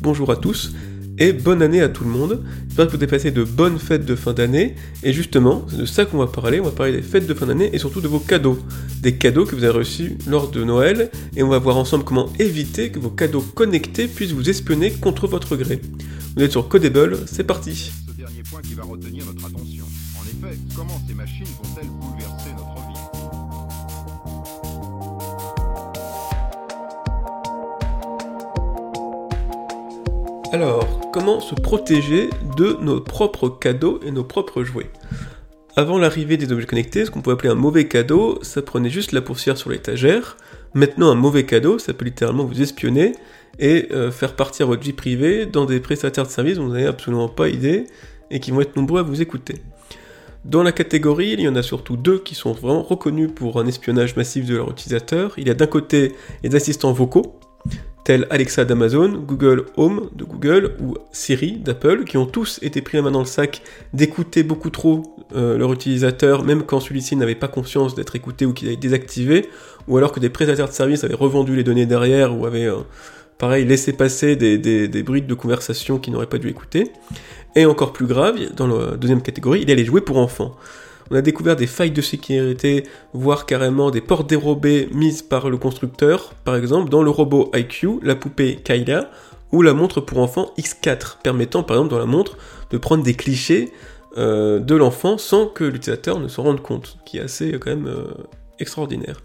bonjour à tous, et bonne année à tout le monde. J'espère que vous avez passé de bonnes fêtes de fin d'année, et justement, c'est de ça qu'on va parler, on va parler des fêtes de fin d'année et surtout de vos cadeaux. Des cadeaux que vous avez reçus lors de Noël, et on va voir ensemble comment éviter que vos cadeaux connectés puissent vous espionner contre votre gré. Vous êtes sur Codable, c'est parti. Ce dernier point qui va retenir notre attention. Alors, comment se protéger de nos propres cadeaux et nos propres jouets? Avant l'arrivée des objets connectés, ce qu'on peut appeler un mauvais cadeau, ça prenait juste la poussière sur l'étagère. Maintenant, un mauvais cadeau, ça peut littéralement vous espionner et euh, faire partir votre vie privée dans des prestataires de services dont vous n'avez absolument pas idée et qui vont être nombreux à vous écouter. Dans la catégorie, il y en a surtout deux qui sont vraiment reconnus pour un espionnage massif de leurs utilisateurs. Il y a d'un côté les assistants vocaux, tels Alexa d'Amazon, Google Home de Google ou Siri d'Apple, qui ont tous été pris la main dans le sac d'écouter beaucoup trop euh, leur utilisateur, même quand celui-ci n'avait pas conscience d'être écouté ou qu'il avait désactivé, ou alors que des prestataires de services avaient revendu les données derrière ou avaient, euh, pareil, laissé passer des, des, bruits de conversation qu'ils n'auraient pas dû écouter. Et encore plus grave, dans la deuxième catégorie, il y a les jouets pour enfants. On a découvert des failles de sécurité, voire carrément des portes dérobées mises par le constructeur, par exemple dans le robot IQ, la poupée Kyla, ou la montre pour enfants X4, permettant par exemple dans la montre de prendre des clichés euh, de l'enfant sans que l'utilisateur ne s'en rende compte, qui est assez quand même euh, extraordinaire.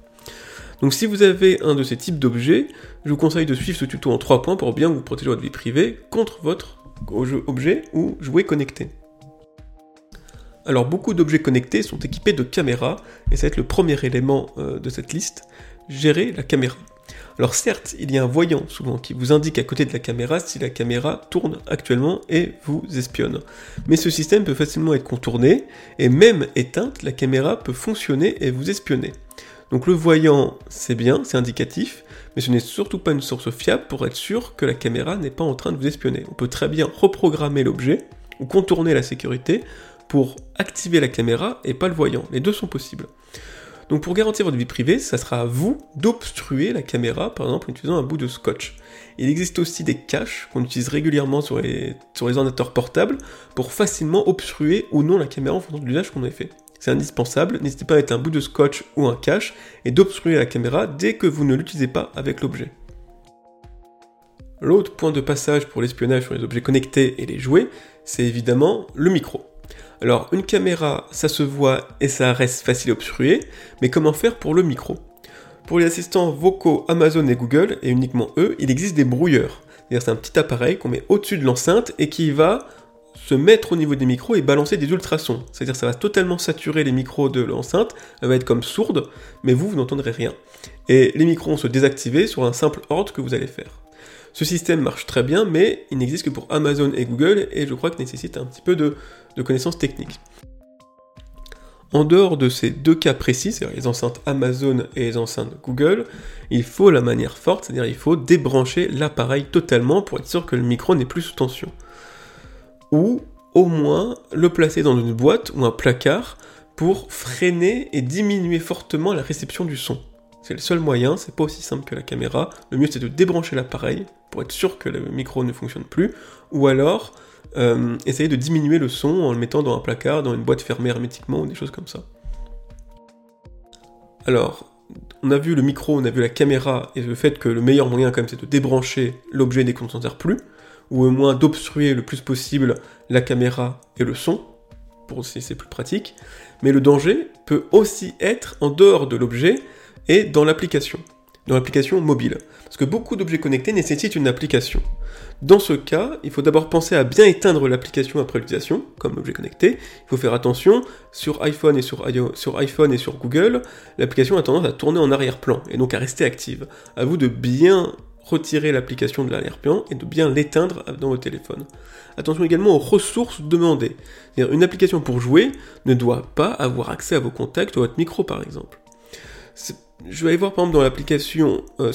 Donc si vous avez un de ces types d'objets, je vous conseille de suivre ce tuto en trois points pour bien vous protéger votre vie privée contre votre objet ou jouet connecté. Alors beaucoup d'objets connectés sont équipés de caméras, et ça va être le premier élément euh, de cette liste, gérer la caméra. Alors certes, il y a un voyant souvent qui vous indique à côté de la caméra si la caméra tourne actuellement et vous espionne. Mais ce système peut facilement être contourné, et même éteinte, la caméra peut fonctionner et vous espionner. Donc le voyant, c'est bien, c'est indicatif, mais ce n'est surtout pas une source fiable pour être sûr que la caméra n'est pas en train de vous espionner. On peut très bien reprogrammer l'objet, ou contourner la sécurité, pour activer la caméra et pas le voyant. Les deux sont possibles. Donc pour garantir votre vie privée, ça sera à vous d'obstruer la caméra, par exemple en utilisant un bout de scotch. Il existe aussi des caches qu'on utilise régulièrement sur les, ordinateurs portables pour facilement obstruer ou non la caméra en fonction de l'usage qu'on a fait. C'est indispensable, n'hésitez pas à mettre un bout de scotch ou un cache et d'obstruer la caméra dès que vous ne l'utilisez pas avec l'objet. L'autre point de passage pour l'espionnage sur les objets connectés et les jouets, c'est évidemment le micro. Alors une caméra, ça se voit et ça reste facile à obstruer, mais comment faire pour le micro? Pour les assistants vocaux Amazon et Google, et uniquement eux, il existe des brouilleurs. C'est un petit appareil qu'on met au-dessus de l'enceinte et qui va se mettre au niveau des micros et balancer des ultrasons. C'est-à-dire ça va totalement saturer les micros de l'enceinte, elle va être comme sourde, mais vous, vous n'entendrez rien. Et les micros vont se désactiver sur un simple ordre que vous allez faire. Ce système marche très bien, mais il n'existe que pour Amazon et Google, et je crois qu'il nécessite un petit peu de, connaissances techniques. En dehors de ces deux cas précis, c'est-à-dire les enceintes Amazon et les enceintes Google, il faut la manière forte, c'est-à-dire il faut débrancher l'appareil totalement pour être sûr que le micro n'est plus sous tension. Ou au moins le placer dans une boîte ou un placard pour freiner et diminuer fortement la réception du son. C'est le seul moyen, c'est pas aussi simple que la caméra. Le mieux c'est de débrancher l'appareil pour être sûr que le micro ne fonctionne plus, ou alors euh, essayer de diminuer le son en le mettant dans un placard, dans une boîte fermée hermétiquement, ou des choses comme ça. Alors, on a vu le micro, on a vu la caméra, et le fait que le meilleur moyen quand même c'est de débrancher l'objet dès qu'on ne s'en sert plus, ou au moins d'obstruer le plus possible la caméra et le son, pour si c'est plus pratique. Mais le danger peut aussi être en dehors de l'objet, et dans l'application, dans l'application mobile. Parce que beaucoup d'objets connectés nécessitent une application. Dans ce cas, il faut d'abord penser à bien éteindre l'application après l'utilisation, comme l'objet connecté. Il faut faire attention, sur iPhone et sur, sur, iPhone et sur Google, l'application a tendance à tourner en arrière-plan, et donc à rester active. À vous de bien retirer l'application de l'arrière-plan et de bien l'éteindre dans votre téléphone. Attention également aux ressources demandées. Une application pour jouer ne doit pas avoir accès à vos contacts ou à votre micro par exemple je vais aller voir par exemple dans l'application euh,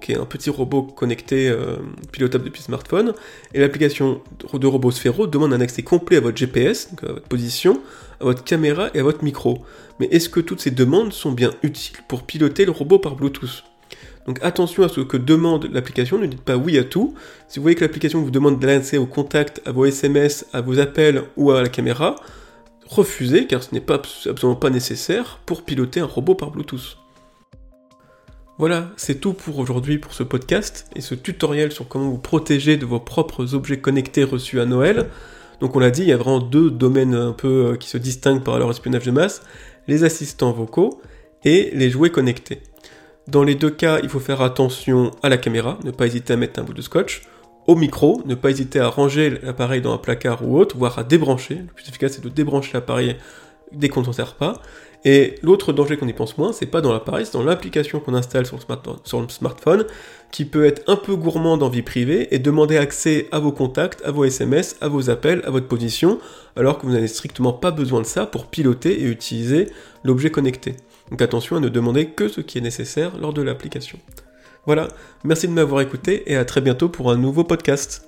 qui est un petit robot connecté euh, pilotable depuis smartphone, et l'application de robot Sphero demande un accès complet à votre GPS, donc à votre position, à votre caméra et à votre micro. Mais est-ce que toutes ces demandes sont bien utiles pour piloter le robot par Bluetooth? Donc attention à ce que demande l'application, ne dites pas oui à tout. Si vous voyez que l'application vous demande d'aller au contact, à vos SMS, à vos appels ou à la caméra, refusez car ce n'est absolument pas nécessaire pour piloter un robot par Bluetooth. Voilà, c'est tout pour aujourd'hui pour ce podcast et ce tutoriel sur comment vous protéger de vos propres objets connectés reçus à Noël. Donc on l'a dit, il y a vraiment deux domaines un peu euh, qui se distinguent par leur espionnage de masse, les assistants vocaux et les jouets connectés. Dans les deux cas, il faut faire attention à la caméra, ne pas hésiter à mettre un bout de scotch, au micro, ne pas hésiter à ranger l'appareil dans un placard ou autre, voire à débrancher. Le plus efficace c'est de débrancher l'appareil dès qu'on ne s'en sert pas. Et l'autre danger qu'on y pense moins, c'est pas dans l'appareil, c'est dans l'application qu'on installe sur le, smartphone, qui peut être un peu gourmand en vie privée et demander accès à vos contacts, à vos SMS, à vos appels, à votre position, alors que vous n'avez strictement pas besoin de ça pour piloter et utiliser l'objet connecté. Donc attention à ne demander que ce qui est nécessaire lors de l'application. Voilà, merci de m'avoir écouté et à très bientôt pour un nouveau podcast.